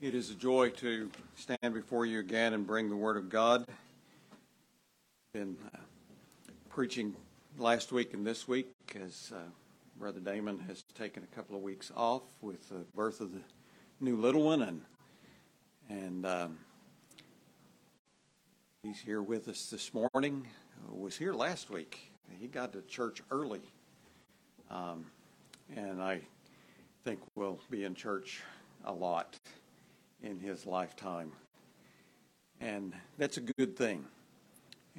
It is a joy to stand before you again and bring the Word of God. Been uh, preaching last week and this week as uh, Brother Damon has taken a couple of weeks off with the birth of the new little one, and and um, he's here with us this morning. Uh, was here last week. He got to church early, um, and I think we'll be in church a lot in his lifetime. And that's a good thing.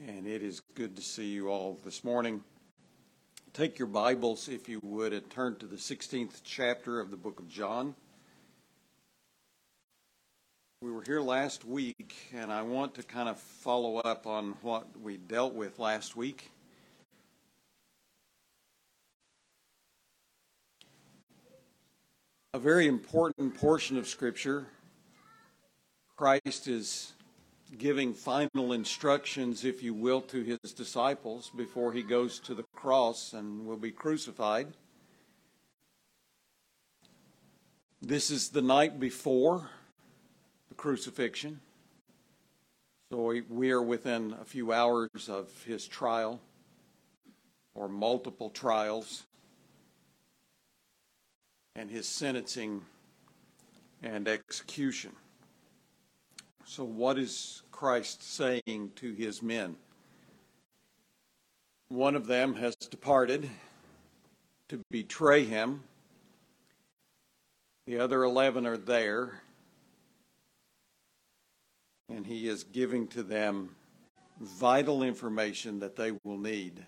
And it is good to see you all this morning. Take your Bibles, if you would, and turn to the 16th chapter of the book of John. We were here last week, and I want to kind of follow up on what we dealt with last week. A very important portion of Scripture Christ is giving final instructions, if you will, to his disciples before he goes to the cross and will be crucified. This is the night before the crucifixion. So we are within a few hours of his trial or multiple trials and his sentencing and execution. So, what is Christ saying to his men? One of them has departed to betray him. The other 11 are there. And he is giving to them vital information that they will need,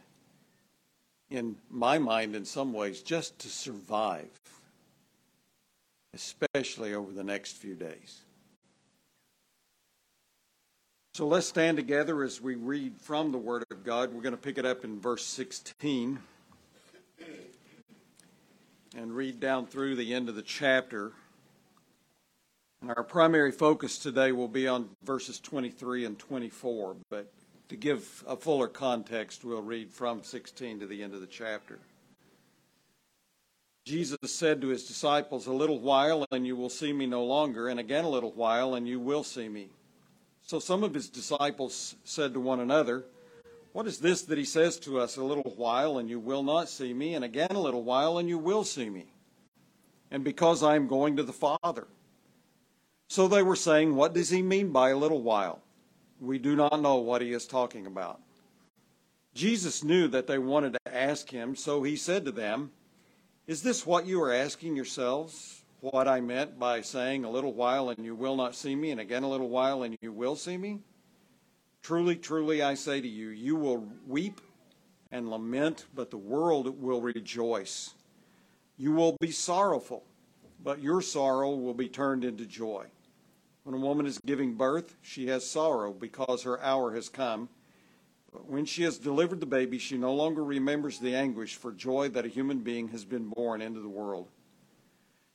in my mind, in some ways, just to survive, especially over the next few days. So let's stand together as we read from the Word of God. We're going to pick it up in verse 16 and read down through the end of the chapter. And our primary focus today will be on verses 23 and 24, but to give a fuller context, we'll read from 16 to the end of the chapter. Jesus said to his disciples, A little while, and you will see me no longer, and again a little while, and you will see me. So some of his disciples said to one another, What is this that he says to us, A little while, and you will not see me, and again a little while, and you will see me? And because I am going to the Father. So they were saying, What does he mean by a little while? We do not know what he is talking about. Jesus knew that they wanted to ask him, so he said to them, Is this what you are asking yourselves? What I meant by saying a little while and you will not see me, and again a little while and you will see me? Truly, truly, I say to you, you will weep and lament, but the world will rejoice. You will be sorrowful, but your sorrow will be turned into joy. When a woman is giving birth, she has sorrow because her hour has come. But when she has delivered the baby, she no longer remembers the anguish for joy that a human being has been born into the world.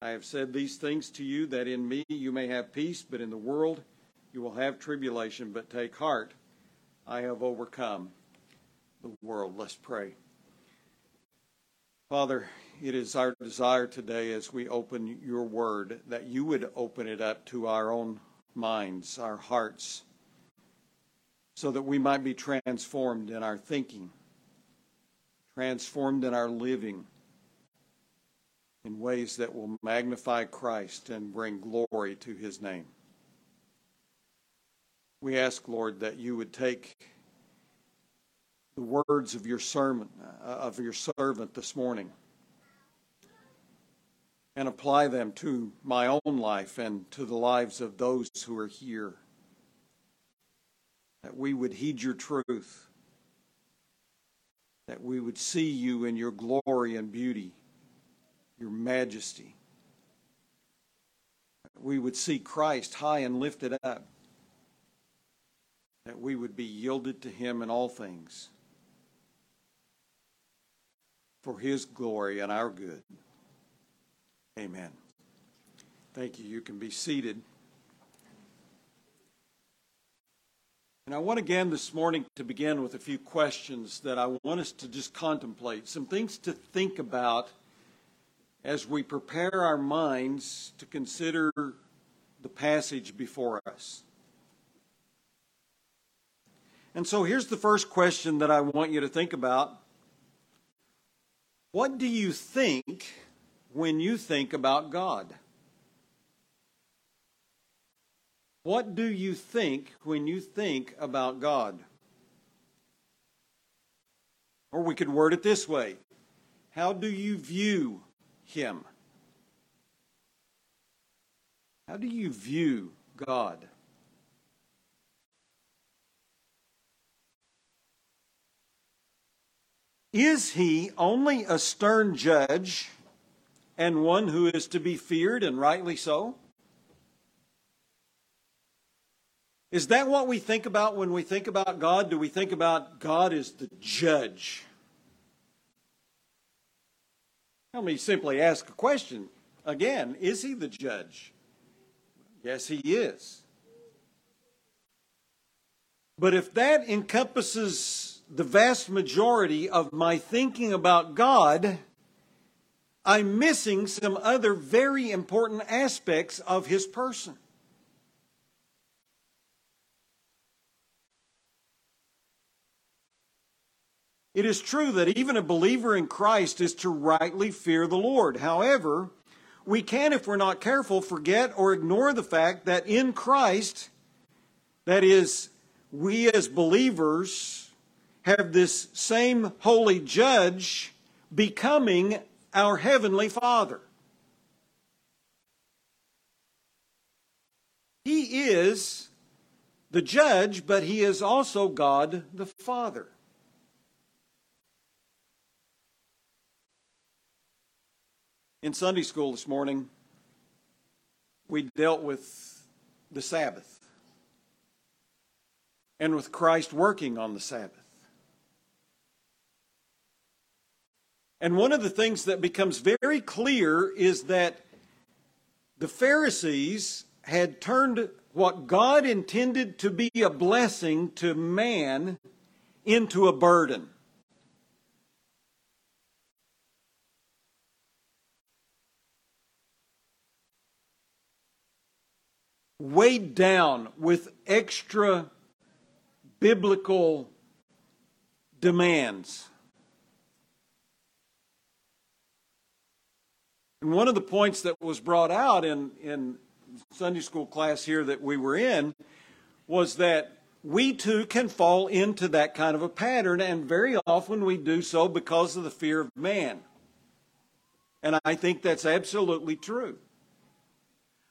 I have said these things to you that in me you may have peace, but in the world you will have tribulation. But take heart, I have overcome the world. Let's pray. Father, it is our desire today as we open your word that you would open it up to our own minds, our hearts, so that we might be transformed in our thinking, transformed in our living in ways that will magnify Christ and bring glory to his name. We ask, Lord, that you would take the words of your sermon, uh, of your servant this morning, and apply them to my own life and to the lives of those who are here. That we would heed your truth, that we would see you in your glory and beauty, your majesty. We would see Christ high and lifted up that we would be yielded to him in all things for his glory and our good. Amen. Thank you. You can be seated. And I want again this morning to begin with a few questions that I want us to just contemplate, some things to think about as we prepare our minds to consider the passage before us. And so here's the first question that I want you to think about what do you think when you think about God? What do you think when you think about God? Or we could word it this way How do you view Him? How do you view God? Is he only a stern judge and one who is to be feared, and rightly so? Is that what we think about when we think about God? Do we think about God as the judge? Let me simply ask a question again Is he the judge? Yes, he is. But if that encompasses the vast majority of my thinking about God, I'm missing some other very important aspects of his person. It is true that even a believer in Christ is to rightly fear the Lord. However, we can, if we're not careful, forget or ignore the fact that in Christ, that is, we as believers, have this same holy judge becoming our heavenly Father. He is the judge, but he is also God the Father. In Sunday school this morning, we dealt with the Sabbath and with Christ working on the Sabbath. And one of the things that becomes very clear is that the Pharisees had turned what God intended to be a blessing to man into a burden. Weighed down with extra biblical demands. And one of the points that was brought out in, in Sunday school class here that we were in was that we too can fall into that kind of a pattern, and very often we do so because of the fear of man. And I think that's absolutely true.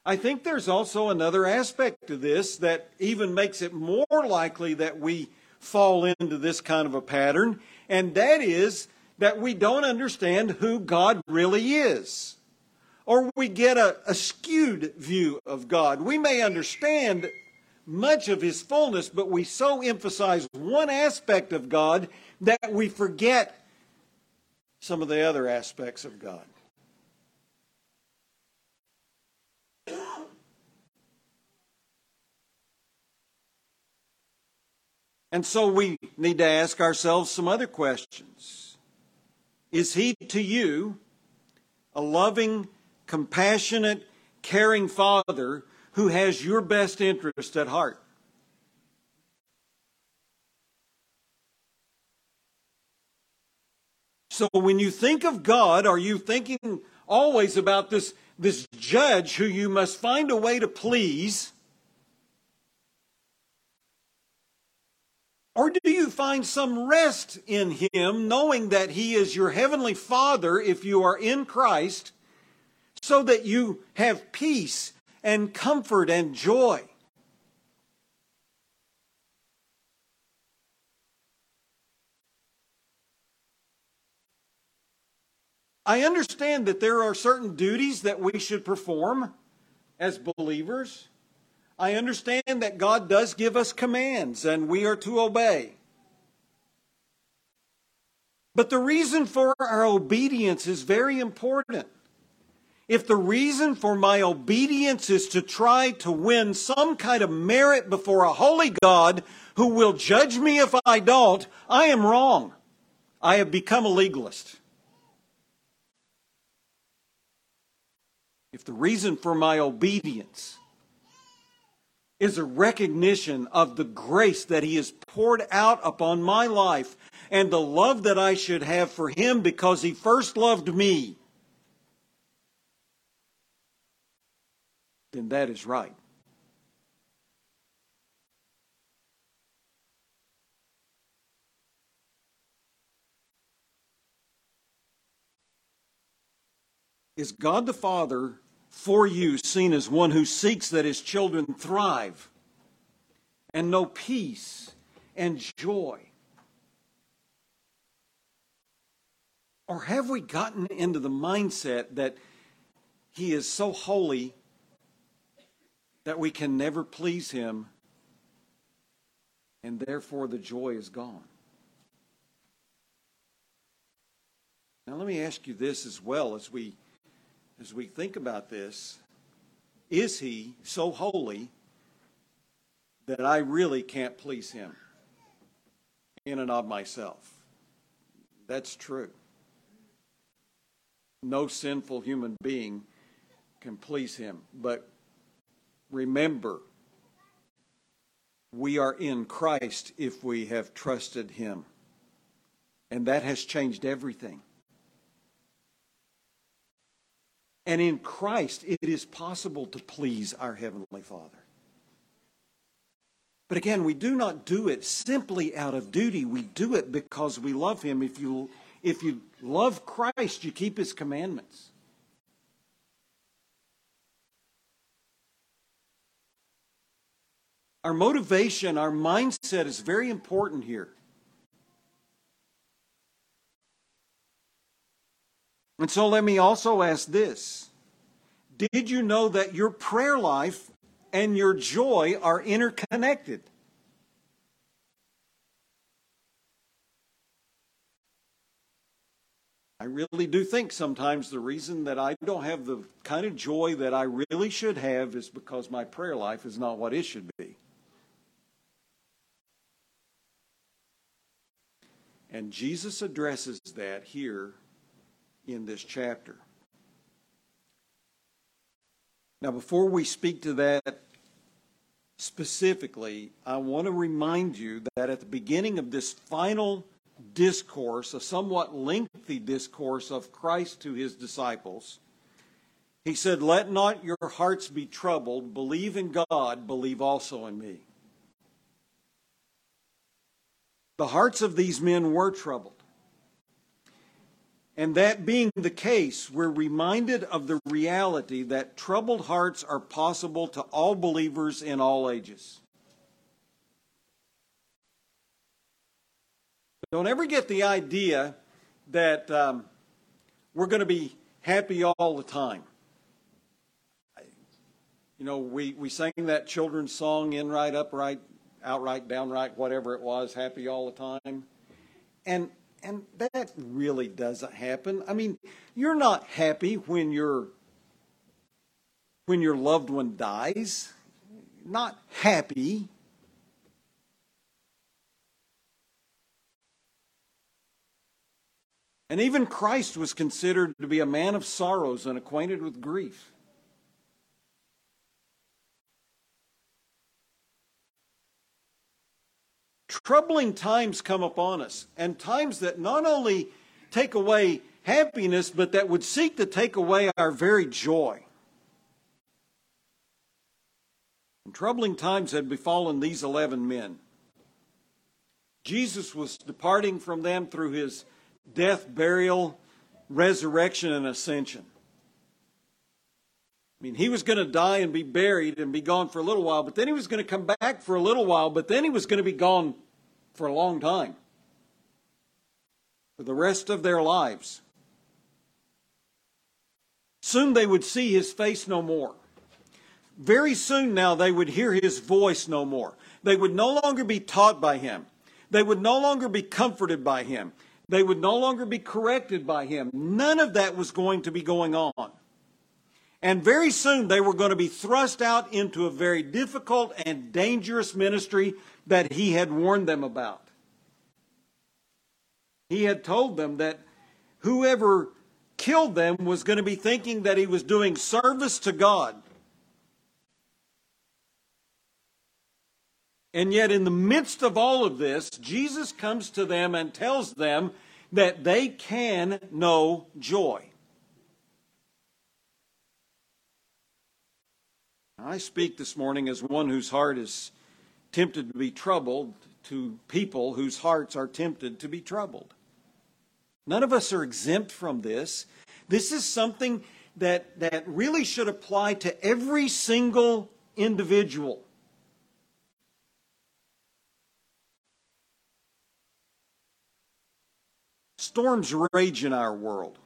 I think there's also another aspect to this that even makes it more likely that we fall into this kind of a pattern, and that is that we don't understand who God really is or we get a, a skewed view of God. We may understand much of his fullness, but we so emphasize one aspect of God that we forget some of the other aspects of God. And so we need to ask ourselves some other questions. Is he to you a loving, compassionate, caring father who has your best interest at heart? So when you think of God, are you thinking always about this, this judge who you must find a way to please? Or do you find some rest in Him, knowing that He is your Heavenly Father if you are in Christ, so that you have peace and comfort and joy? I understand that there are certain duties that we should perform as believers. I understand that God does give us commands and we are to obey. But the reason for our obedience is very important. If the reason for my obedience is to try to win some kind of merit before a holy God who will judge me if I don't, I am wrong. I have become a legalist. if the reason for my obedience is a recognition of the grace that He has poured out upon my life and the love that I should have for Him because He first loved me, then that is right. Is God the Father for you seen as one who seeks that his children thrive and know peace and joy? Or have we gotten into the mindset that he is so holy that we can never please him and therefore the joy is gone? Now, let me ask you this as well as we as we think about this, is he so holy that I really can't please him in and of myself? That's true. No sinful human being can please him. But remember, we are in Christ if we have trusted him. And that has changed everything. And in Christ, it is possible to please our Heavenly Father. But again, we do not do it simply out of duty. We do it because we love Him. If you, if you love Christ, you keep His commandments. Our motivation, our mindset is very important here. And so let me also ask this Did you know that your prayer life and your joy are interconnected? I really do think sometimes the reason that I don't have the kind of joy that I really should have is because my prayer life is not what it should be. And Jesus addresses that here in this chapter. Now, before we speak to that specifically, I want to remind you that at the beginning of this final discourse, a somewhat lengthy discourse of Christ to his disciples, he said, Let not your hearts be troubled. Believe in God, believe also in me. The hearts of these men were troubled. And that being the case, we're reminded of the reality that troubled hearts are possible to all believers in all ages. Don't ever get the idea that um, we're going to be happy all the time. You know, we, we sang that children's song, in right, upright, outright, downright, whatever it was, happy all the time. And and that really doesn't happen. I mean, you're not happy when your when your loved one dies. Not happy. And even Christ was considered to be a man of sorrows and acquainted with grief. Troubling times come upon us, and times that not only take away happiness, but that would seek to take away our very joy. And troubling times had befallen these 11 men. Jesus was departing from them through his death, burial, resurrection, and ascension. I mean, he was going to die and be buried and be gone for a little while, but then he was going to come back for a little while, but then he was going to be gone for a long time. For the rest of their lives. Soon they would see his face no more. Very soon now they would hear his voice no more. They would no longer be taught by him. They would no longer be comforted by him. They would no longer be corrected by him. None of that was going to be going on. And very soon they were going to be thrust out into a very difficult and dangerous ministry that he had warned them about. He had told them that whoever killed them was going to be thinking that he was doing service to God. And yet, in the midst of all of this, Jesus comes to them and tells them that they can know joy. I speak this morning as one whose heart is tempted to be troubled to people whose hearts are tempted to be troubled. None of us are exempt from this. This is something that, that really should apply to every single individual. Storms rage in our world.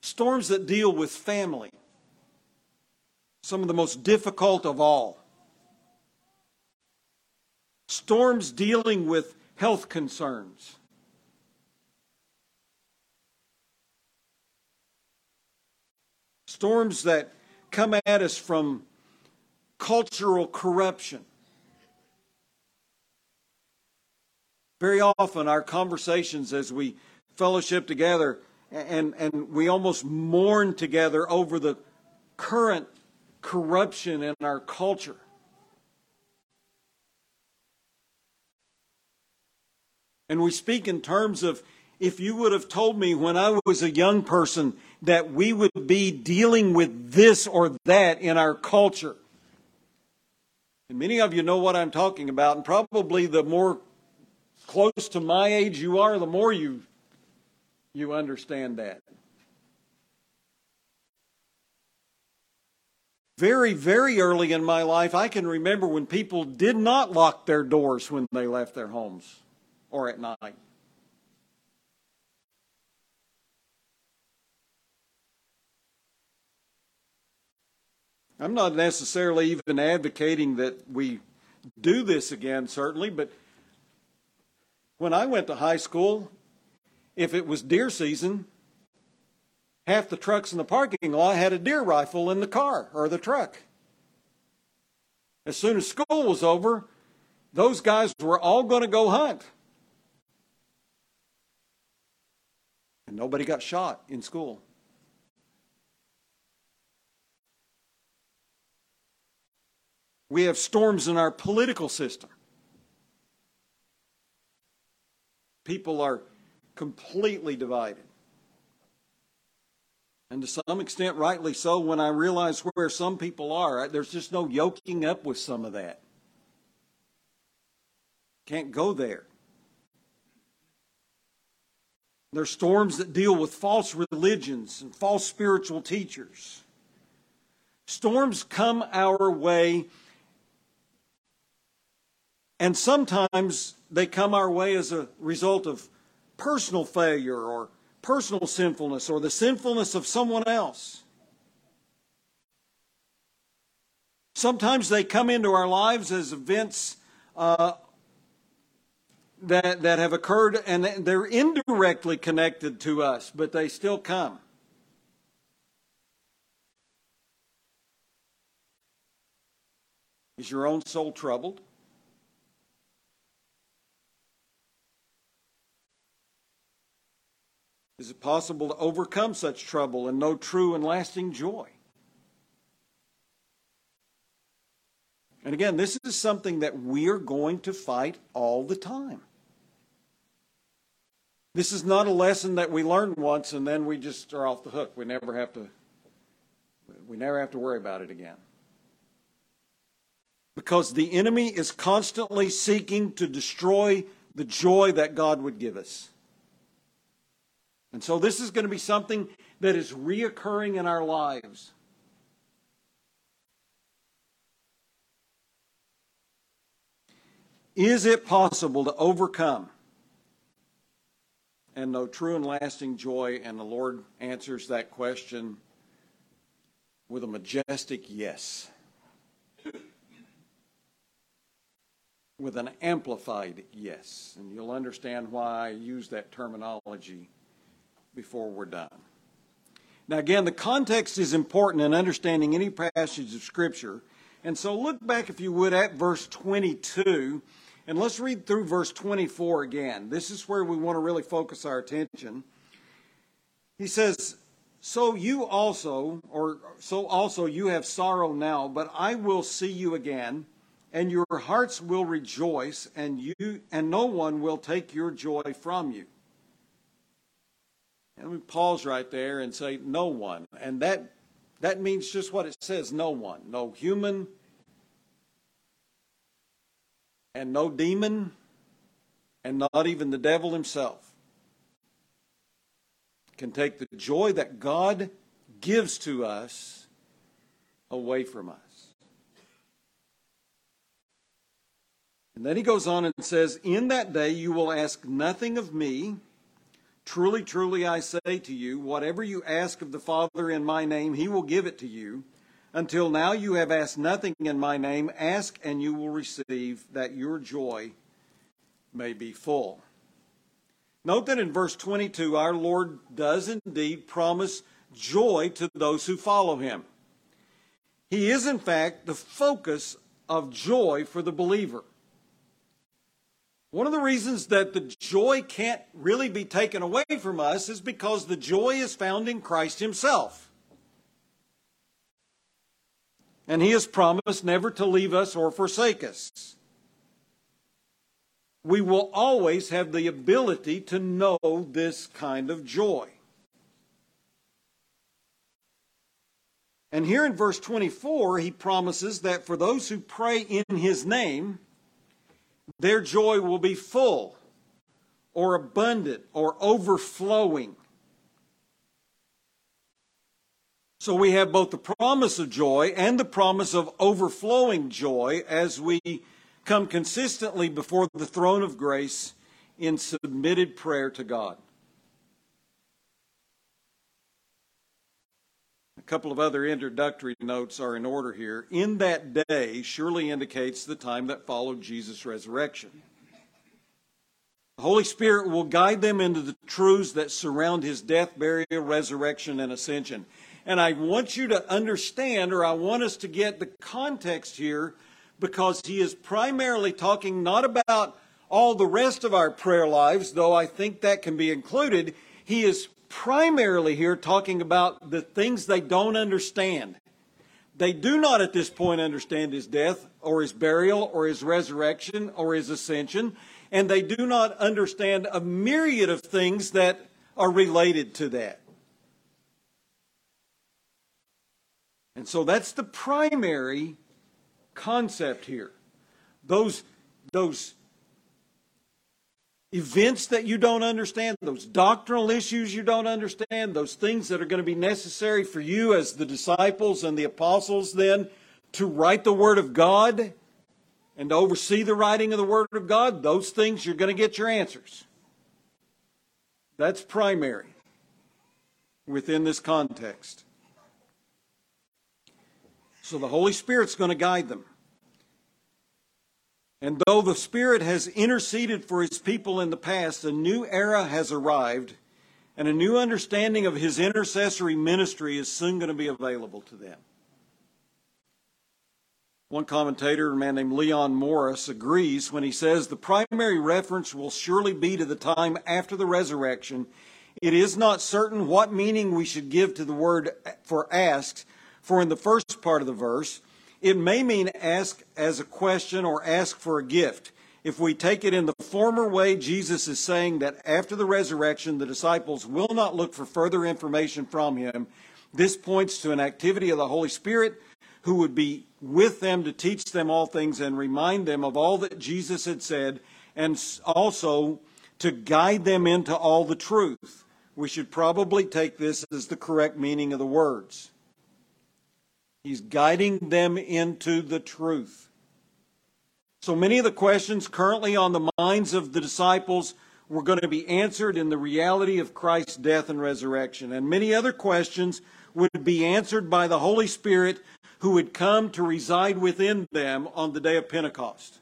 Storms that deal with family. Some of the most difficult of all. Storms dealing with health concerns. Storms that come at us from cultural corruption. Very often, our conversations as we fellowship together and, and we almost mourn together over the current corruption in our culture. And we speak in terms of if you would have told me when I was a young person that we would be dealing with this or that in our culture. And many of you know what I'm talking about, and probably the more close to my age you are, the more you, you understand that. Very, very early in my life, I can remember when people did not lock their doors when they left their homes or at night. I'm not necessarily even advocating that we do this again, certainly, but when I went to high school, if it was deer season, half the trucks in the parking lot had a deer rifle in the car or the truck. As soon as school was over, those guys were all going to go hunt. Nobody got shot in school. We have storms in our political system. people are completely divided. And to some extent, rightly so, when I realize where some people are, there's just no yoking up with some of that. Can't go there. There's storms that deal with false religions and false spiritual teachers. Storms come our way, and sometimes they come our way as a result of personal failure or personal sinfulness or the sinfulness of someone else. Sometimes they come into our lives as events uh, that, that have occurred and they're indirectly connected to us, but they still come. Is your own soul troubled? Is it possible to overcome such trouble and know true and lasting joy? And again, this is something that we're going to fight all the time. This is not a lesson that we learn once and then we just are off the hook. We never have to we never have to worry about it again. Because the enemy is constantly seeking to destroy the joy that God would give us. And so this is going to be something that is reoccurring in our lives. Is it possible to overcome and know true and lasting joy? And the Lord answers that question with a majestic yes. With an amplified yes. And you'll understand why I use that terminology before we're done. Now, again, the context is important in understanding any passage of Scripture. And so look back, if you would, at verse 22 and let's read through verse 24 again. This is where we want to really focus our attention. He says, So you also, or so also you have sorrow now, but I will see you again, and your hearts will rejoice, and you and no one will take your joy from you. And we pause right there and say, no one. And that that means just what it says, no one. No human, and no demon, and not even the devil himself can take the joy that God gives to us away from us. And then he goes on and says, In that day you will ask nothing of me. Truly, truly, I say to you, whatever you ask of the Father in my name, he will give it to you. Until now you have asked nothing in my name. Ask and you will receive, that your joy may be full. Note that in verse 22, our Lord does indeed promise joy to those who follow him. He is, in fact, the focus of joy for the believer. One of the reasons that the joy can't really be taken away from us is because the joy is found in Christ Himself. And He has promised never to leave us or forsake us. We will always have the ability to know this kind of joy. And here in verse 24, he promises that for those who pray in his name, their joy will be full or abundant or overflowing. So we have both the promise of joy and the promise of overflowing joy as we come consistently before the throne of grace in submitted prayer to God. A couple of other introductory notes are in order here. In that day surely indicates the time that followed Jesus' resurrection. The Holy Spirit will guide them into the truths that surround his death, burial, resurrection, and ascension. And I want you to understand, or I want us to get the context here, because he is primarily talking not about all the rest of our prayer lives, though I think that can be included. He is primarily here talking about the things they don't understand. They do not at this point understand his death or his burial or his resurrection or his ascension, and they do not understand a myriad of things that are related to that. And so that's the primary concept here. Those, those events that you don't understand, those doctrinal issues you don't understand, those things that are going to be necessary for you as the disciples and the apostles then to write the Word of God and to oversee the writing of the Word of God, those things you're going to get your answers. That's primary within this context. So the Holy Spirit's going to guide them. And though the Spirit has interceded for his people in the past, a new era has arrived, and a new understanding of his intercessory ministry is soon going to be available to them. One commentator, a man named Leon Morris, agrees when he says the primary reference will surely be to the time after the resurrection it is not certain what meaning we should give to the word for asked, for in the first part of the verse, it may mean ask as a question or ask for a gift. If we take it in the former way, Jesus is saying that after the resurrection, the disciples will not look for further information from him. This points to an activity of the Holy Spirit who would be with them to teach them all things and remind them of all that Jesus had said, and also to guide them into all the truth. We should probably take this as the correct meaning of the words. He's guiding them into the truth. So many of the questions currently on the minds of the disciples were going to be answered in the reality of Christ's death and resurrection. And many other questions would be answered by the Holy Spirit who would come to reside within them on the day of Pentecost.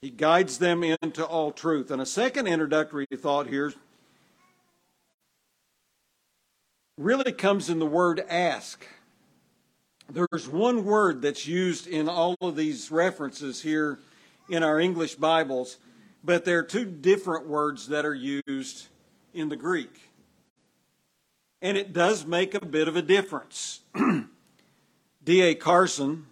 He guides them into all truth. And a second introductory thought here really comes in the word ask. There's one word that's used in all of these references here in our English Bibles, but there are two different words that are used in the Greek. And it does make a bit of a difference. D.A. Carson,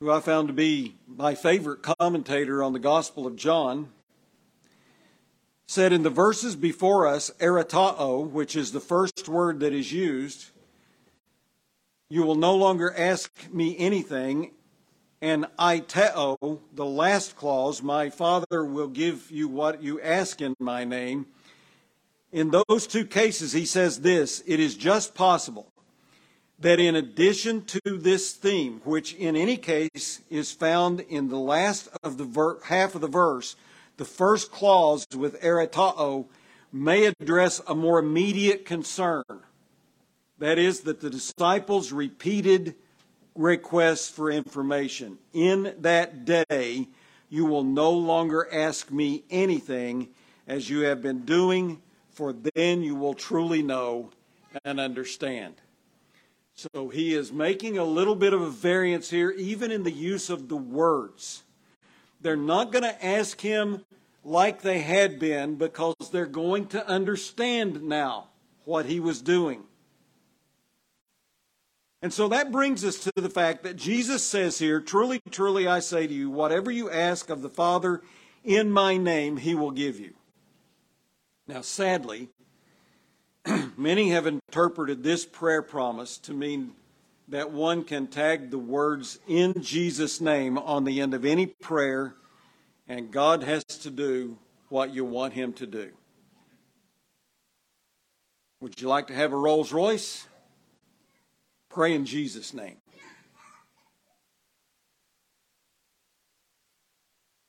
who I found to be my favorite commentator on the Gospel of John, said in the verses before us, erotao, which is the first word that is used, you will no longer ask me anything, and aiteo, the last clause, my Father will give you what you ask in my name, in those two cases, he says this it is just possible that in addition to this theme, which in any case is found in the last of the ver- half of the verse, the first clause with erotao may address a more immediate concern. That is, that the disciples repeated requests for information. In that day, you will no longer ask me anything as you have been doing for then you will truly know and understand. So he is making a little bit of a variance here, even in the use of the words. They're not going to ask him like they had been because they're going to understand now what he was doing. And so that brings us to the fact that Jesus says here, Truly, truly, I say to you, whatever you ask of the Father in my name, he will give you. Now, sadly, many have interpreted this prayer promise to mean that one can tag the words in Jesus' name on the end of any prayer, and God has to do what you want Him to do. Would you like to have a Rolls Royce? Pray in Jesus' name.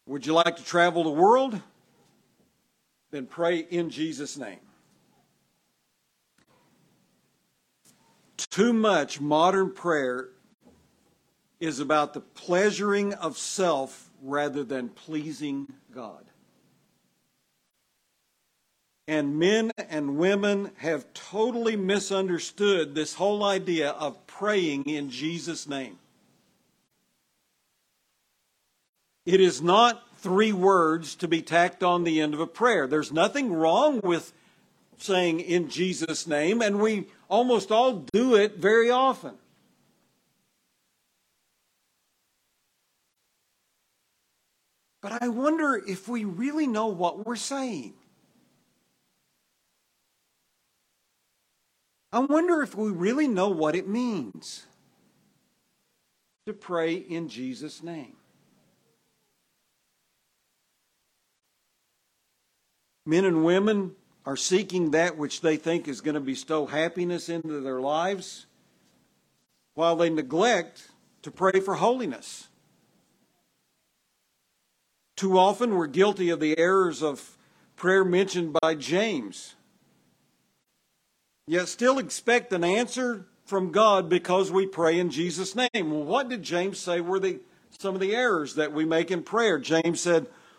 Would you like to travel the world? then pray in Jesus' name. Too much modern prayer is about the pleasuring of self rather than pleasing God. And men and women have totally misunderstood this whole idea of praying in Jesus' name. It is not three words to be tacked on the end of a prayer. There's nothing wrong with saying in Jesus' name, and we almost all do it very often. But I wonder if we really know what we're saying. I wonder if we really know what it means to pray in Jesus' name. Men and women are seeking that which they think is going to bestow happiness into their lives while they neglect to pray for holiness. Too often we're guilty of the errors of prayer mentioned by James. Yet still expect an answer from God because we pray in Jesus' name. Well, what did James say were the, some of the errors that we make in prayer? James said,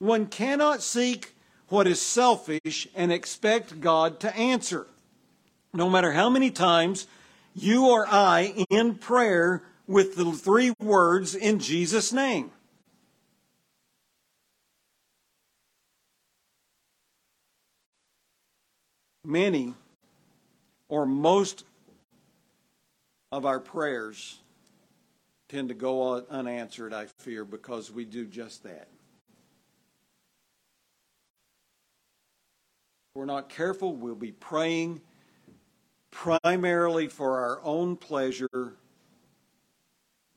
One cannot seek what is selfish and expect God to answer. No matter how many times you or I in prayer with the three words in Jesus' name. Many or most of our prayers tend to go unanswered, I fear, because we do just that. We're not careful, we'll be praying primarily for our own pleasure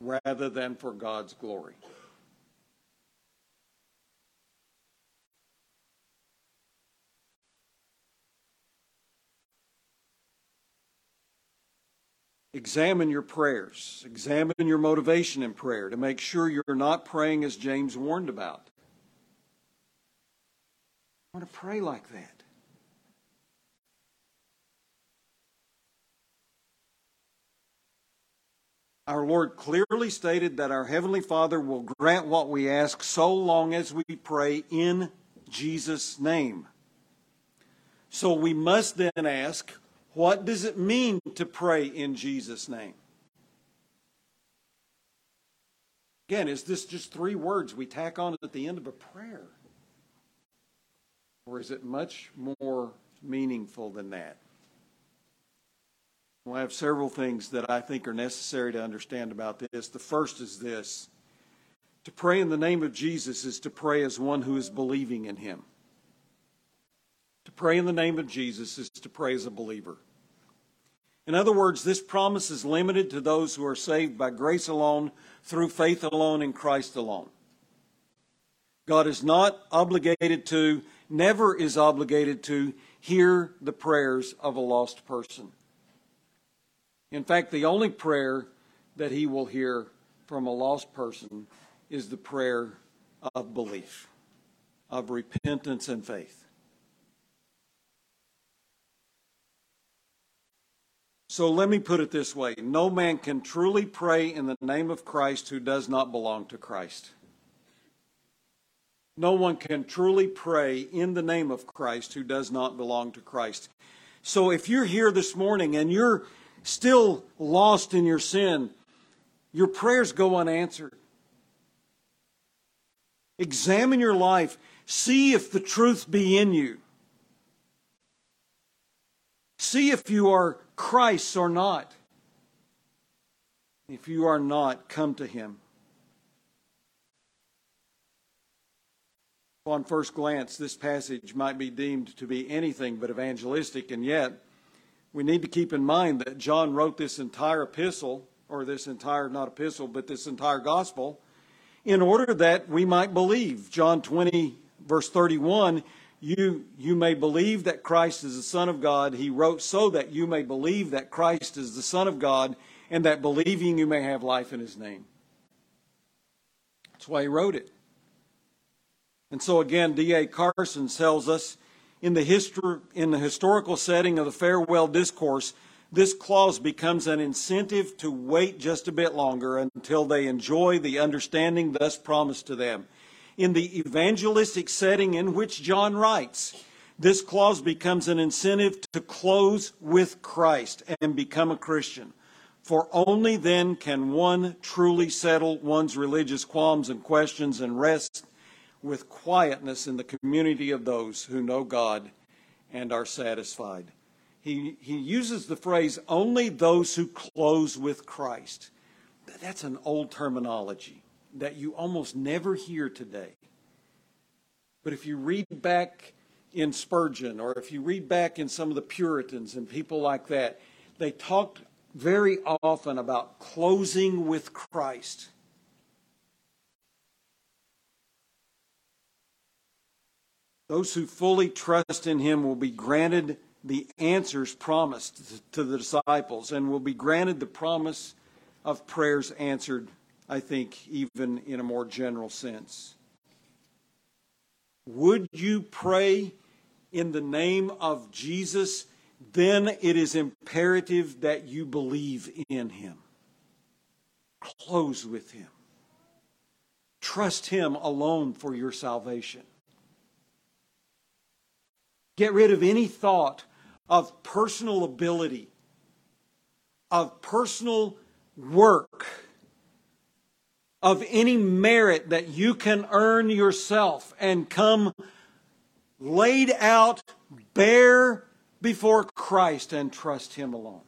rather than for God's glory. Examine your prayers. Examine your motivation in prayer to make sure you're not praying as James warned about. I want to pray like that. Our Lord clearly stated that our Heavenly Father will grant what we ask so long as we pray in Jesus' name. So we must then ask, what does it mean to pray in Jesus' name? Again, is this just three words we tack on at the end of a prayer? Or is it much more meaningful than that? Well, I have several things that I think are necessary to understand about this. The first is this to pray in the name of Jesus is to pray as one who is believing in him. To pray in the name of Jesus is to pray as a believer. In other words, this promise is limited to those who are saved by grace alone, through faith alone, in Christ alone. God is not obligated to, never is obligated to, hear the prayers of a lost person. In fact, the only prayer that he will hear from a lost person is the prayer of belief, of repentance and faith. So let me put it this way no man can truly pray in the name of Christ who does not belong to Christ. No one can truly pray in the name of Christ who does not belong to Christ. So if you're here this morning and you're still lost in your sin, your prayers go unanswered. Examine your life. See if the truth be in you. See if you are Christ's or not. If you are not, come to Him. On first glance, this passage might be deemed to be anything but evangelistic, and yet, we need to keep in mind that John wrote this entire epistle, or this entire, not epistle, but this entire gospel, in order that we might believe. John 20, verse 31, you, you may believe that Christ is the Son of God. He wrote so that you may believe that Christ is the Son of God, and that believing you may have life in His name. That's why he wrote it. And so again, D.A. Carson tells us in the, histor- in the historical setting of the farewell discourse, this clause becomes an incentive to wait just a bit longer until they enjoy the understanding thus promised to them. In the evangelistic setting in which John writes, this clause becomes an incentive to close with Christ and become a Christian. For only then can one truly settle one's religious qualms and questions and rest with quietness in the community of those who know God and are satisfied. He, he uses the phrase, only those who close with Christ. That's an old terminology that you almost never hear today. But if you read back in Spurgeon or if you read back in some of the Puritans and people like that, they talked very often about closing with Christ. Those who fully trust in him will be granted the answers promised to the disciples and will be granted the promise of prayers answered, I think, even in a more general sense. Would you pray in the name of Jesus, then it is imperative that you believe in him. Close with him. Trust him alone for your salvation. Get rid of any thought of personal ability, of personal work, of any merit that you can earn yourself and come laid out bare before Christ and trust Him alone.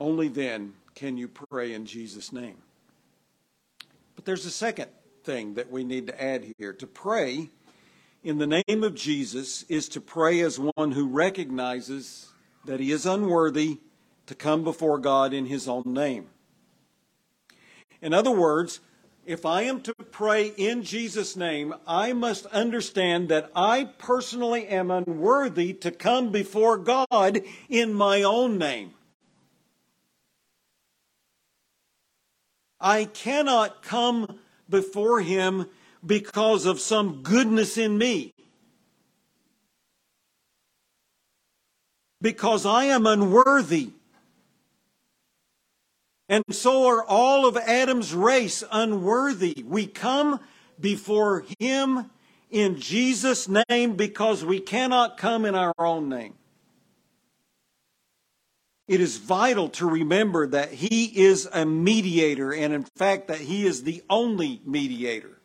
Only then can you pray in Jesus' name. But there's a second thing that we need to add here. To pray in the name of Jesus is to pray as one who recognizes that he is unworthy to come before God in his own name. In other words, if I am to pray in Jesus' name, I must understand that I personally am unworthy to come before God in my own name. I cannot come before Him because of some goodness in me. Because I am unworthy. And so are all of Adam's race unworthy. We come before Him in Jesus' name because we cannot come in our own name. It is vital to remember that He is a mediator, and in fact, that He is the only mediator.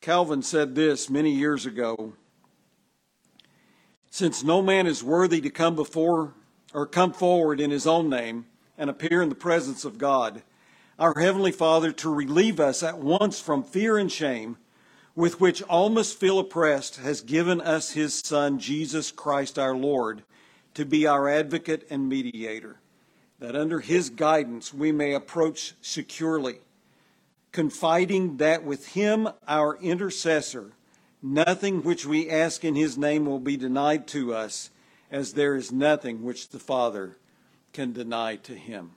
Calvin said this many years ago Since no man is worthy to come before or come forward in his own name and appear in the presence of God, our Heavenly Father, to relieve us at once from fear and shame with which all must feel oppressed, has given us His Son, Jesus Christ our Lord to be our advocate and mediator, that under his guidance we may approach securely, confiding that with him, our intercessor, nothing which we ask in his name will be denied to us, as there is nothing which the Father can deny to him.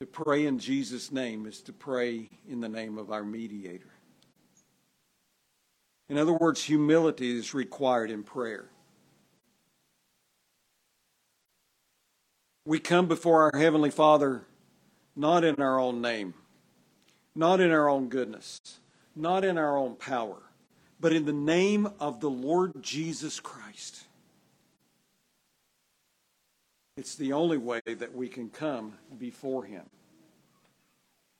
To pray in Jesus' name is to pray in the name of our mediator. In other words, humility is required in prayer. We come before our Heavenly Father not in our own name, not in our own goodness, not in our own power, but in the name of the Lord Jesus Christ. It's the only way that we can come before Him.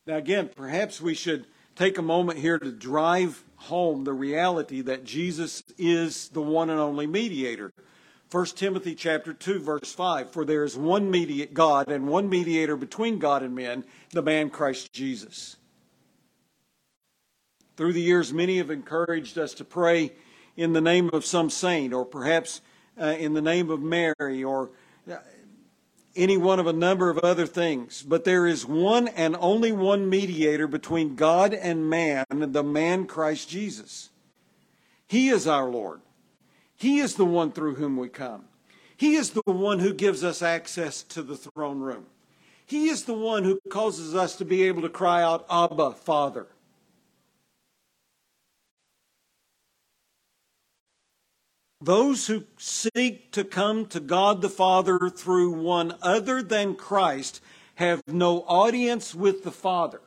Now, again, perhaps we should take a moment here to drive home the reality that Jesus is the one and only mediator. 1 Timothy chapter 2 verse 5 for there is one mediator God and one mediator between God and men the man Christ Jesus. Through the years many have encouraged us to pray in the name of some saint or perhaps uh, in the name of Mary or any one of a number of other things. But there is one and only one mediator between God and man, the man Christ Jesus. He is our Lord. He is the one through whom we come. He is the one who gives us access to the throne room. He is the one who causes us to be able to cry out, Abba, Father. Those who seek to come to God the Father through one other than Christ have no audience with the Father.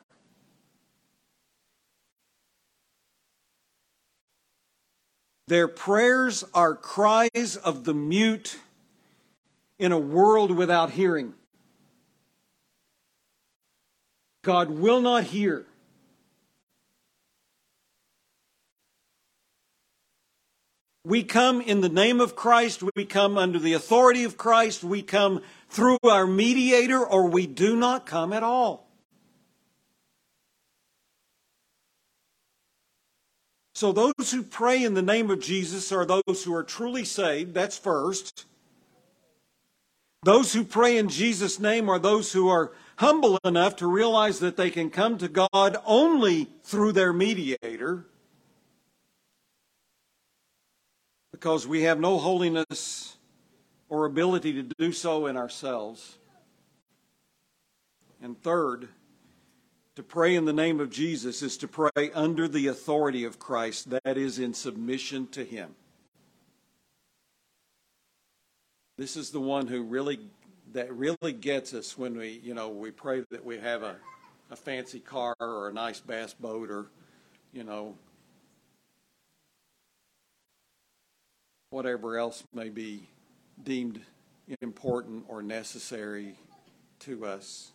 Their prayers are cries of the mute in a world without hearing. God will not hear We come in the name of Christ. We come under the authority of Christ. We come through our mediator, or we do not come at all. So, those who pray in the name of Jesus are those who are truly saved. That's first. Those who pray in Jesus' name are those who are humble enough to realize that they can come to God only through their mediator. Because we have no holiness or ability to do so in ourselves. And third, to pray in the name of Jesus is to pray under the authority of Christ, that is, in submission to Him. This is the one who really that really gets us when we, you know, we pray that we have a, a fancy car or a nice bass boat or, you know, whatever else may be deemed important or necessary to us.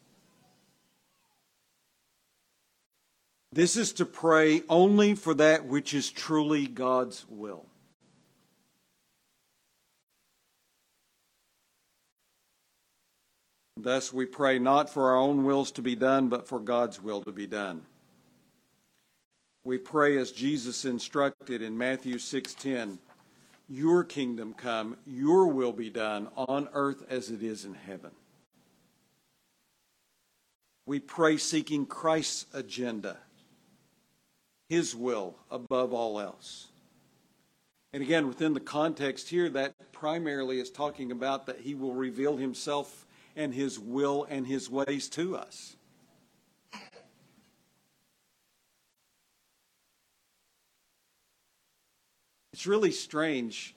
This is to pray only for that which is truly God's will. Thus, we pray not for our own wills to be done, but for God's will to be done. We pray as Jesus instructed in Matthew 6:10, "Your kingdom come, your will be done on earth as it is in heaven." We pray seeking Christ's agenda, his will above all else. And again, within the context here, that primarily is talking about that he will reveal himself and his will and his ways to us. It's really strange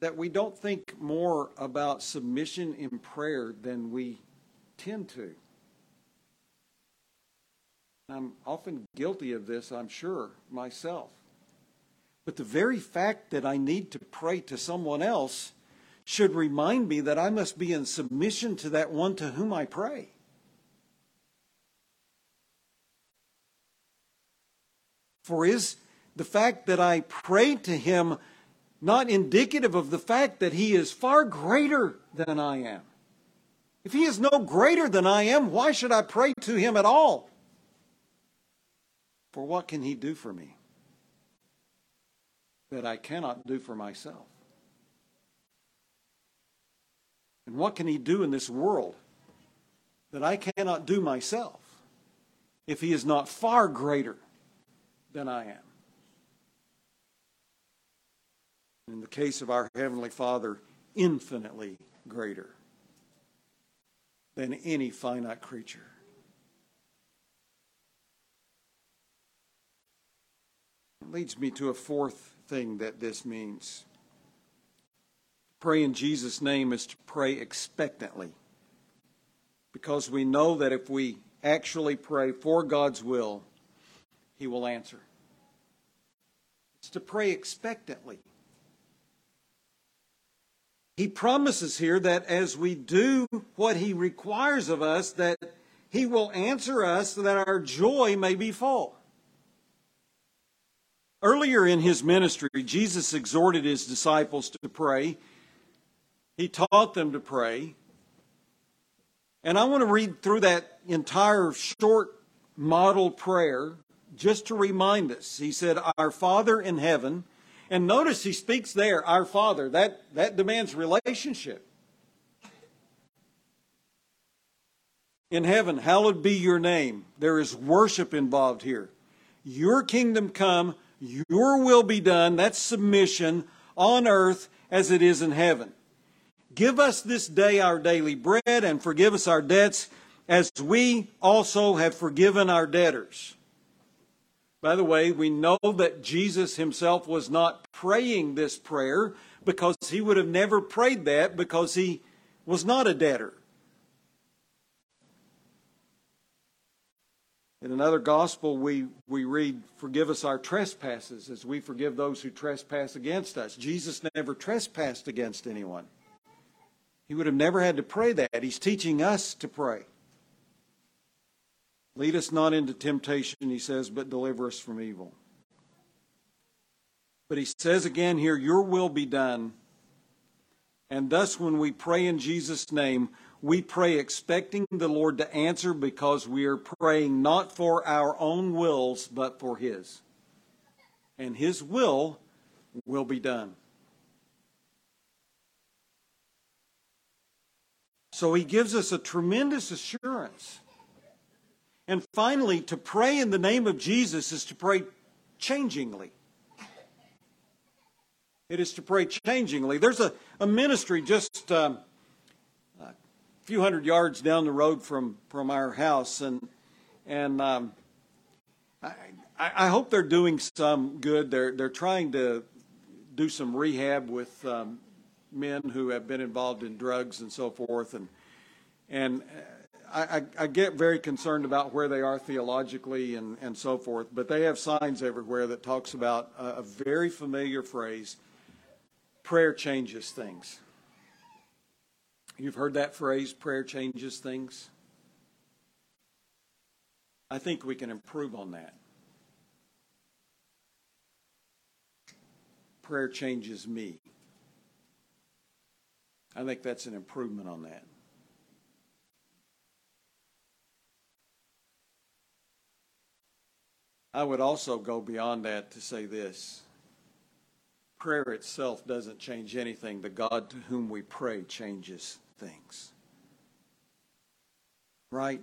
that we don't think more about submission in prayer than we tend to. I'm often guilty of this, I'm sure, myself. But the very fact that I need to pray to someone else should remind me that I must be in submission to that one to whom I pray. For is the fact that I pray to him not indicative of the fact that he is far greater than I am? If he is no greater than I am, why should I pray to him at all? For what can he do for me that I cannot do for myself? And what can He do in this world that I cannot do myself if He is not far greater than I am? In the case of our Heavenly Father, infinitely greater than any finite creature. It leads me to a fourth thing that this means. Pray in Jesus' name is to pray expectantly. Because we know that if we actually pray for God's will, He will answer. It's to pray expectantly. He promises here that as we do what He requires of us, that He will answer us so that our joy may be full. Earlier in his ministry, Jesus exhorted his disciples to pray he taught them to pray. And I want to read through that entire short model prayer just to remind us. He said, Our Father in heaven. And notice he speaks there, Our Father. That, that demands relationship. In heaven, hallowed be your name. There is worship involved here. Your kingdom come, your will be done. That's submission on earth as it is in heaven. Give us this day our daily bread and forgive us our debts as we also have forgiven our debtors. By the way, we know that Jesus himself was not praying this prayer because he would have never prayed that because he was not a debtor. In another gospel, we, we read, Forgive us our trespasses as we forgive those who trespass against us. Jesus never trespassed against anyone. He would have never had to pray that. He's teaching us to pray. Lead us not into temptation, he says, but deliver us from evil. But he says again here, Your will be done. And thus, when we pray in Jesus' name, we pray expecting the Lord to answer because we are praying not for our own wills, but for His. And His will will be done. So he gives us a tremendous assurance. And finally, to pray in the name of Jesus is to pray changingly. It is to pray changingly. There's a, a ministry just um, a few hundred yards down the road from, from our house, and and um, I, I hope they're doing some good. They're they're trying to do some rehab with um, men who have been involved in drugs and so forth, and and I, I, get very concerned about where they are theologically and, and so forth, but they have signs everywhere that talks about a, a very familiar phrase, prayer changes things. You've heard that phrase, prayer changes things? I think we can improve on that. Prayer changes me. I think that's an improvement on that. I would also go beyond that to say this prayer itself doesn't change anything. The God to whom we pray changes things. Right?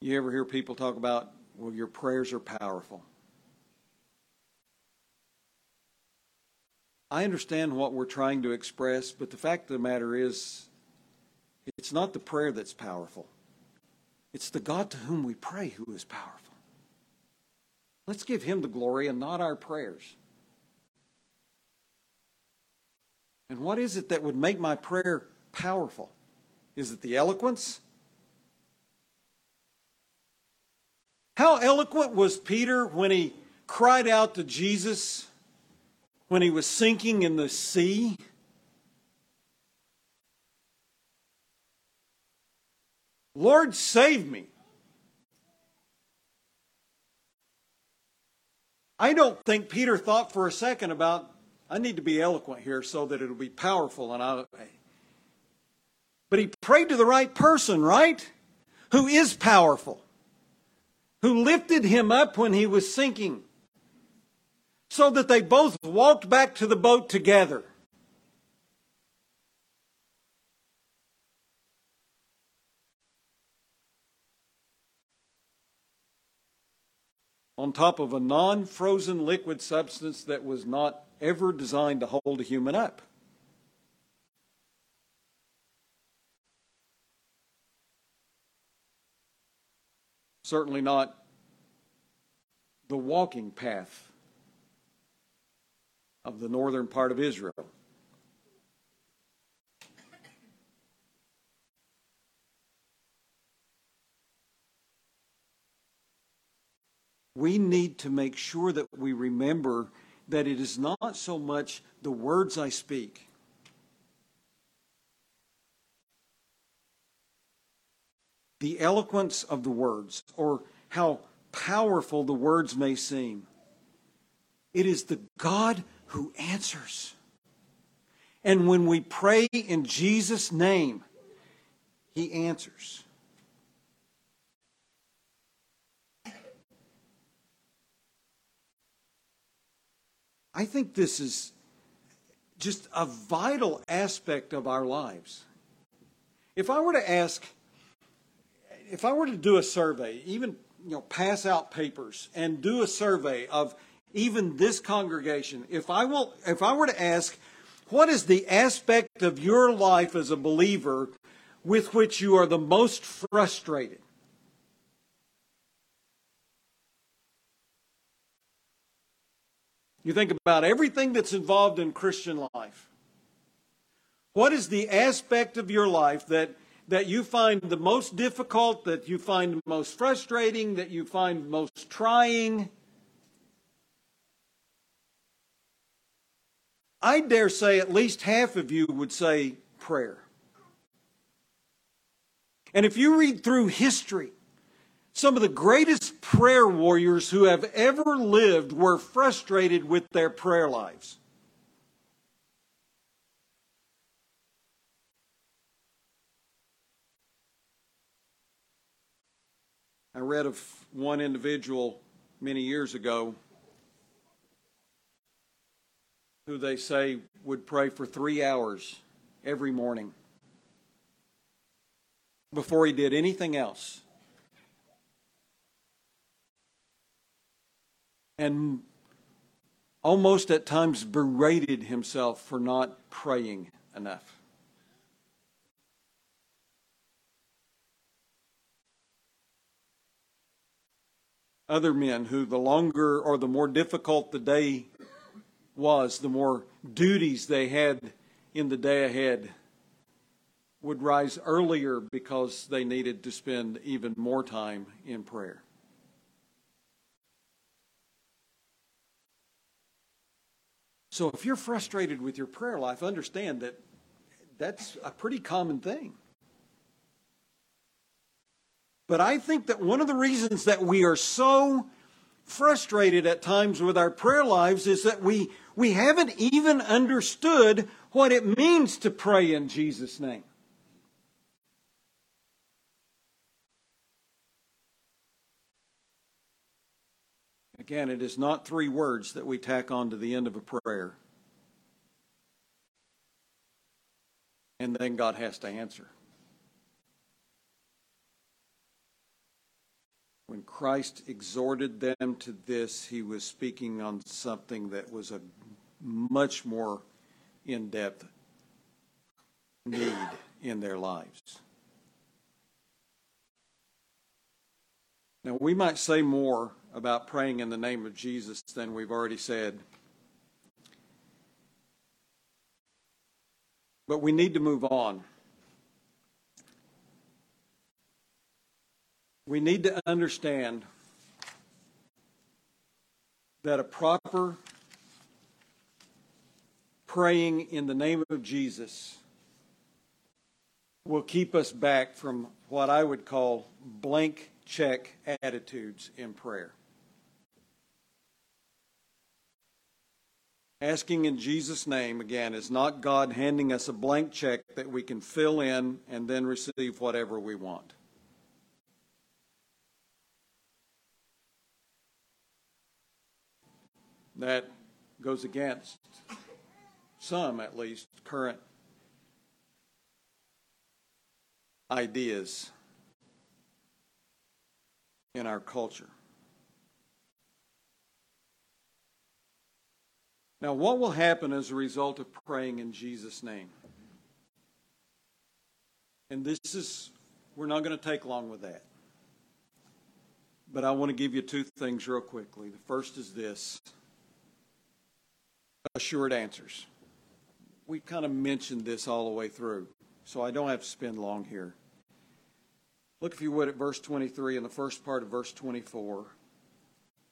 You ever hear people talk about, well, your prayers are powerful? I understand what we're trying to express, but the fact of the matter is, it's not the prayer that's powerful. It's the God to whom we pray who is powerful. Let's give him the glory and not our prayers. And what is it that would make my prayer powerful? Is it the eloquence? How eloquent was Peter when he cried out to Jesus when he was sinking in the sea? Lord, save me. I don't think Peter thought for a second about, I need to be eloquent here so that it'll be powerful. And I, but he prayed to the right person, right? Who is powerful, who lifted him up when he was sinking so that they both walked back to the boat together. On top of a non frozen liquid substance that was not ever designed to hold a human up. Certainly not the walking path of the northern part of Israel. We need to make sure that we remember that it is not so much the words I speak. The eloquence of the words, or how powerful the words may seem. It is the God who answers. And when we pray in Jesus' name, He answers. I think this is just a vital aspect of our lives. If I were to ask, if I were to do a survey, even you know, pass out papers and do a survey of even this congregation, if I will, if I were to ask, what is the aspect of your life as a believer with which you are the most frustrated? You think about everything that's involved in Christian life. What is the aspect of your life that, that you find the most difficult, that you find most frustrating, that you find most trying? I dare say at least half of you would say prayer. And if you read through history, some of the greatest prayer warriors who have ever lived were frustrated with their prayer lives. I read of one individual many years ago who they say would pray for three hours every morning before he did anything else. And almost at times berated himself for not praying enough. Other men who, the longer or the more difficult the day was, the more duties they had in the day ahead, would rise earlier because they needed to spend even more time in prayer. So if you're frustrated with your prayer life, understand that that's a pretty common thing. But I think that one of the reasons that we are so frustrated at times with our prayer lives is that we, we haven't even understood what it means to pray in Jesus' name. Again, it is not three words that we tack on to the end of a prayer. And then God has to answer. When Christ exhorted them to this, he was speaking on something that was a much more in depth need in their lives. Now, we might say more about praying in the name of Jesus than we've already said. But we need to move on. We need to understand that a proper praying in the name of Jesus will keep us back from what I would call blank check attitudes in prayer. Asking in Jesus' name, again, is not God handing us a blank check that we can fill in and then receive whatever we want. That goes against some, at least, current ideas in our culture. Now, what will happen as a result of praying in Jesus' name? And this is, we're not going to take long with that. But I want to give you two things real quickly. The first is this assured answers. We kind of mentioned this all the way through, so I don't have to spend long here. Look, if you would, at verse 23 and the first part of verse 24.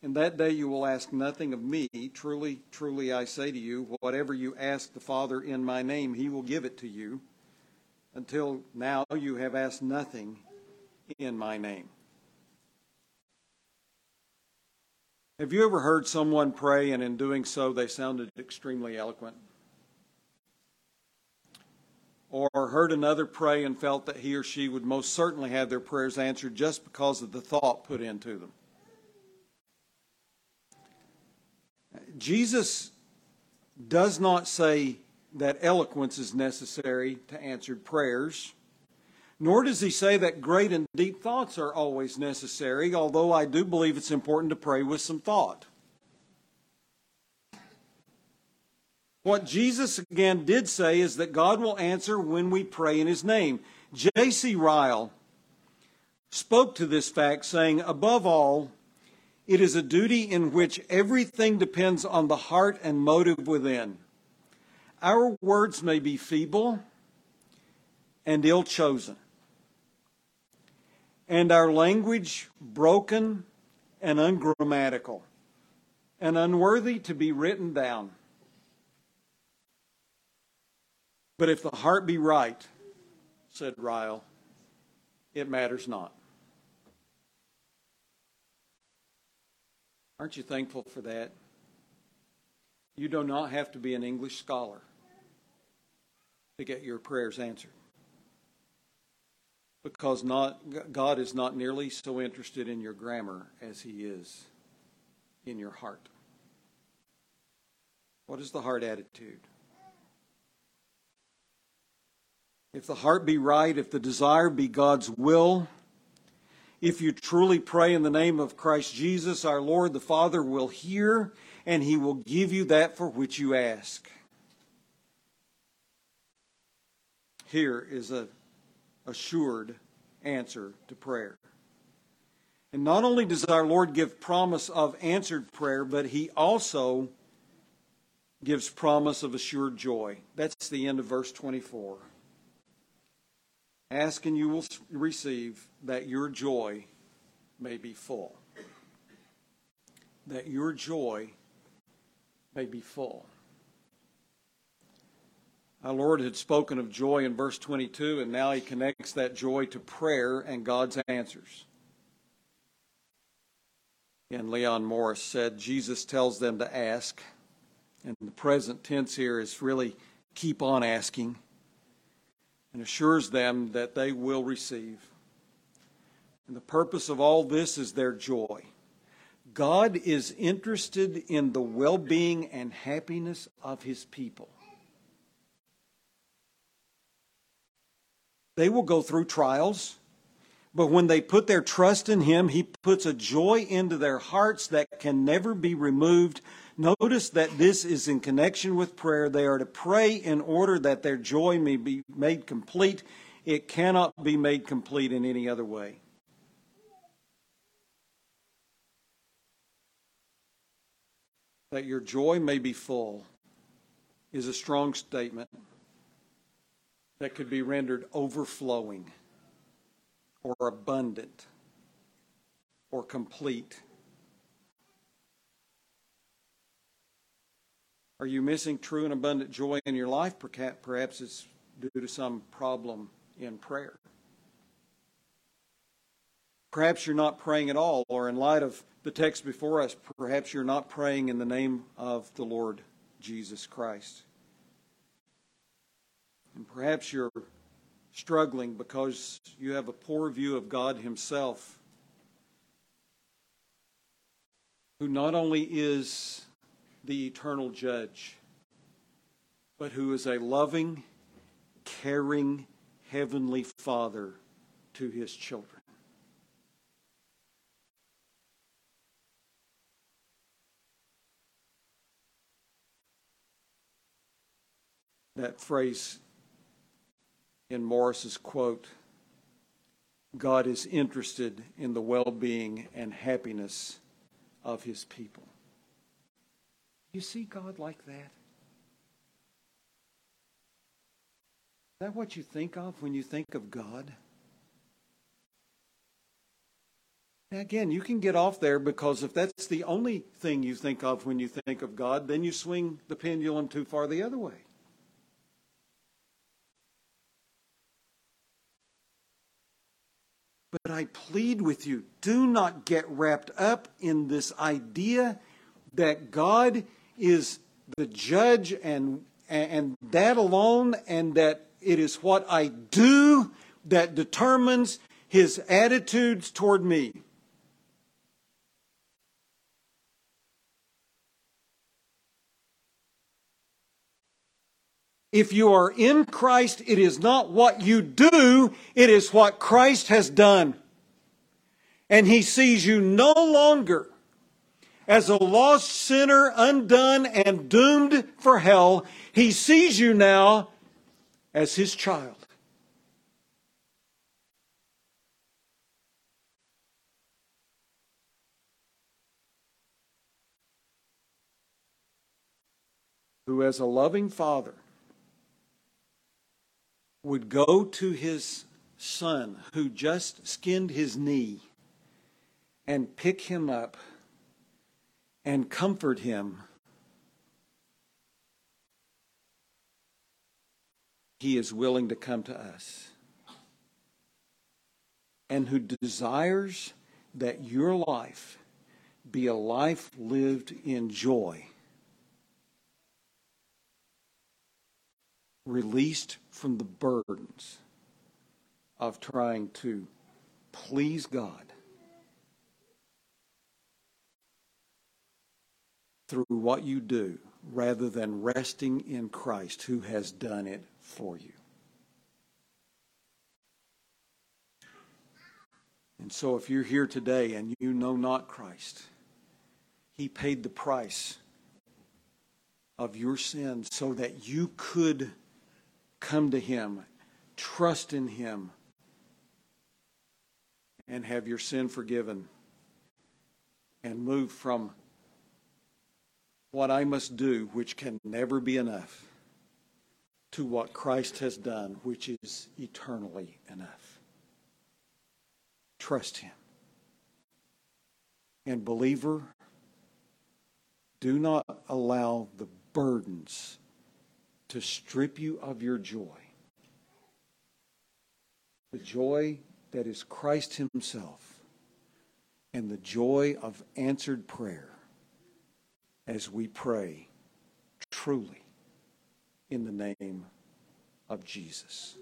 In that day you will ask nothing of me. Truly, truly, I say to you, whatever you ask the Father in my name, he will give it to you. Until now you have asked nothing in my name. Have you ever heard someone pray and in doing so they sounded extremely eloquent? Or heard another pray and felt that he or she would most certainly have their prayers answered just because of the thought put into them? Jesus does not say that eloquence is necessary to answered prayers, nor does he say that great and deep thoughts are always necessary, although I do believe it's important to pray with some thought. What Jesus again did say is that God will answer when we pray in his name. J.C. Ryle spoke to this fact, saying, Above all, it is a duty in which everything depends on the heart and motive within. Our words may be feeble and ill chosen, and our language broken and ungrammatical, and unworthy to be written down. But if the heart be right, said Ryle, it matters not. Aren't you thankful for that? You do not have to be an English scholar to get your prayers answered. Because not, God is not nearly so interested in your grammar as He is in your heart. What is the heart attitude? If the heart be right, if the desire be God's will, If you truly pray in the name of Christ Jesus, our Lord, the Father will hear and he will give you that for which you ask. Here is a assured answer to prayer. And not only does our Lord give promise of answered prayer, but he also gives promise of assured joy. That's the end of verse 24. Ask and you will receive that your joy may be full. That your joy may be full. Our Lord had spoken of joy in verse 22, and now he connects that joy to prayer and God's answers. And Leon Morris said Jesus tells them to ask, and the present tense here is really keep on asking, and assures them that they will receive. And the purpose of all this is their joy. God is interested in the well being and happiness of his people. They will go through trials, but when they put their trust in Him, He puts a joy into their hearts that can never be removed. Notice that this is in connection with prayer. They are to pray in order that their joy may be made complete. It cannot be made complete in any other way. That your joy may be full is a strong statement that could be rendered overflowing or abundant or complete. Are you missing true and abundant joy in your life? Perhaps it's due to some problem in prayer. Perhaps you're not praying at all, or in light of the text before us, perhaps you're not praying in the name of the Lord Jesus Christ. And perhaps you're struggling because you have a poor view of God Himself, who not only is the eternal judge, but who is a loving, caring, heavenly Father to His children. That phrase in Morris's quote God is interested in the well being and happiness of his people. You see God like that? Is that what you think of when you think of God? Now again, you can get off there because if that's the only thing you think of when you think of God, then you swing the pendulum too far the other way. But I plead with you do not get wrapped up in this idea that God is the judge and, and that alone, and that it is what I do that determines his attitudes toward me. If you are in Christ, it is not what you do, it is what Christ has done. And He sees you no longer as a lost sinner, undone and doomed for hell. He sees you now as His child. Who, as a loving father, would go to his son who just skinned his knee and pick him up and comfort him. He is willing to come to us. And who desires that your life be a life lived in joy released from the burdens of trying to please God through what you do rather than resting in Christ who has done it for you. And so, if you're here today and you know not Christ, He paid the price of your sin so that you could come to Him, trust in Him, and have your sin forgiven and move from what I must do, which can never be enough, to what Christ has done, which is eternally enough. Trust Him. And, believer, do not allow the burdens to strip you of your joy. The joy that is Christ Himself and the joy of answered prayer as we pray truly in the name of Jesus.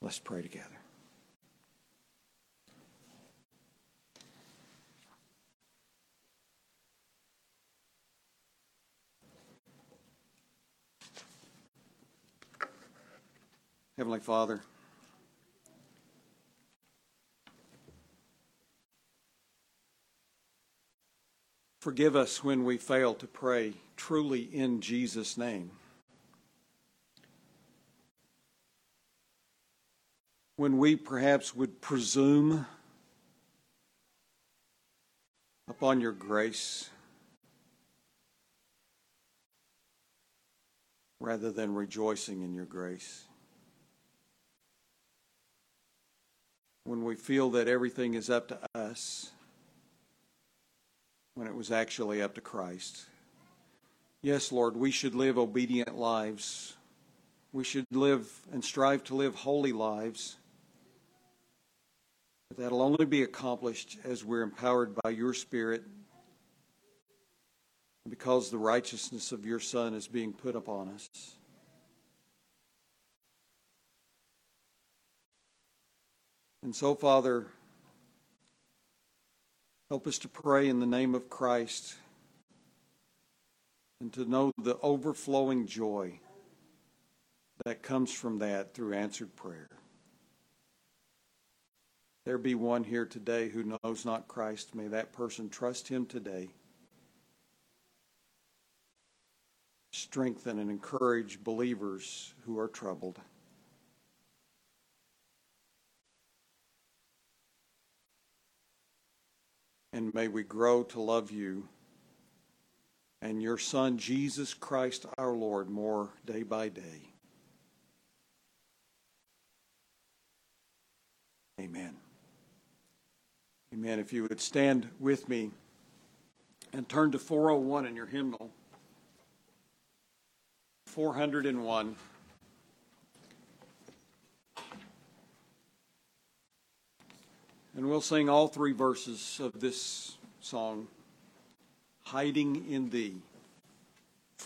Let's pray together. Heavenly Father, forgive us when we fail to pray truly in Jesus' name. When we perhaps would presume upon your grace rather than rejoicing in your grace. when we feel that everything is up to us when it was actually up to Christ. Yes, Lord, we should live obedient lives. We should live and strive to live holy lives. But that'll only be accomplished as we're empowered by your Spirit because the righteousness of your Son is being put upon us. And so, Father, help us to pray in the name of Christ and to know the overflowing joy that comes from that through answered prayer. There be one here today who knows not Christ. May that person trust him today. Strengthen and encourage believers who are troubled. And may we grow to love you and your Son, Jesus Christ our Lord, more day by day. Amen. Amen. If you would stand with me and turn to 401 in your hymnal. 401. And we'll sing all three verses of this song, Hiding in Thee.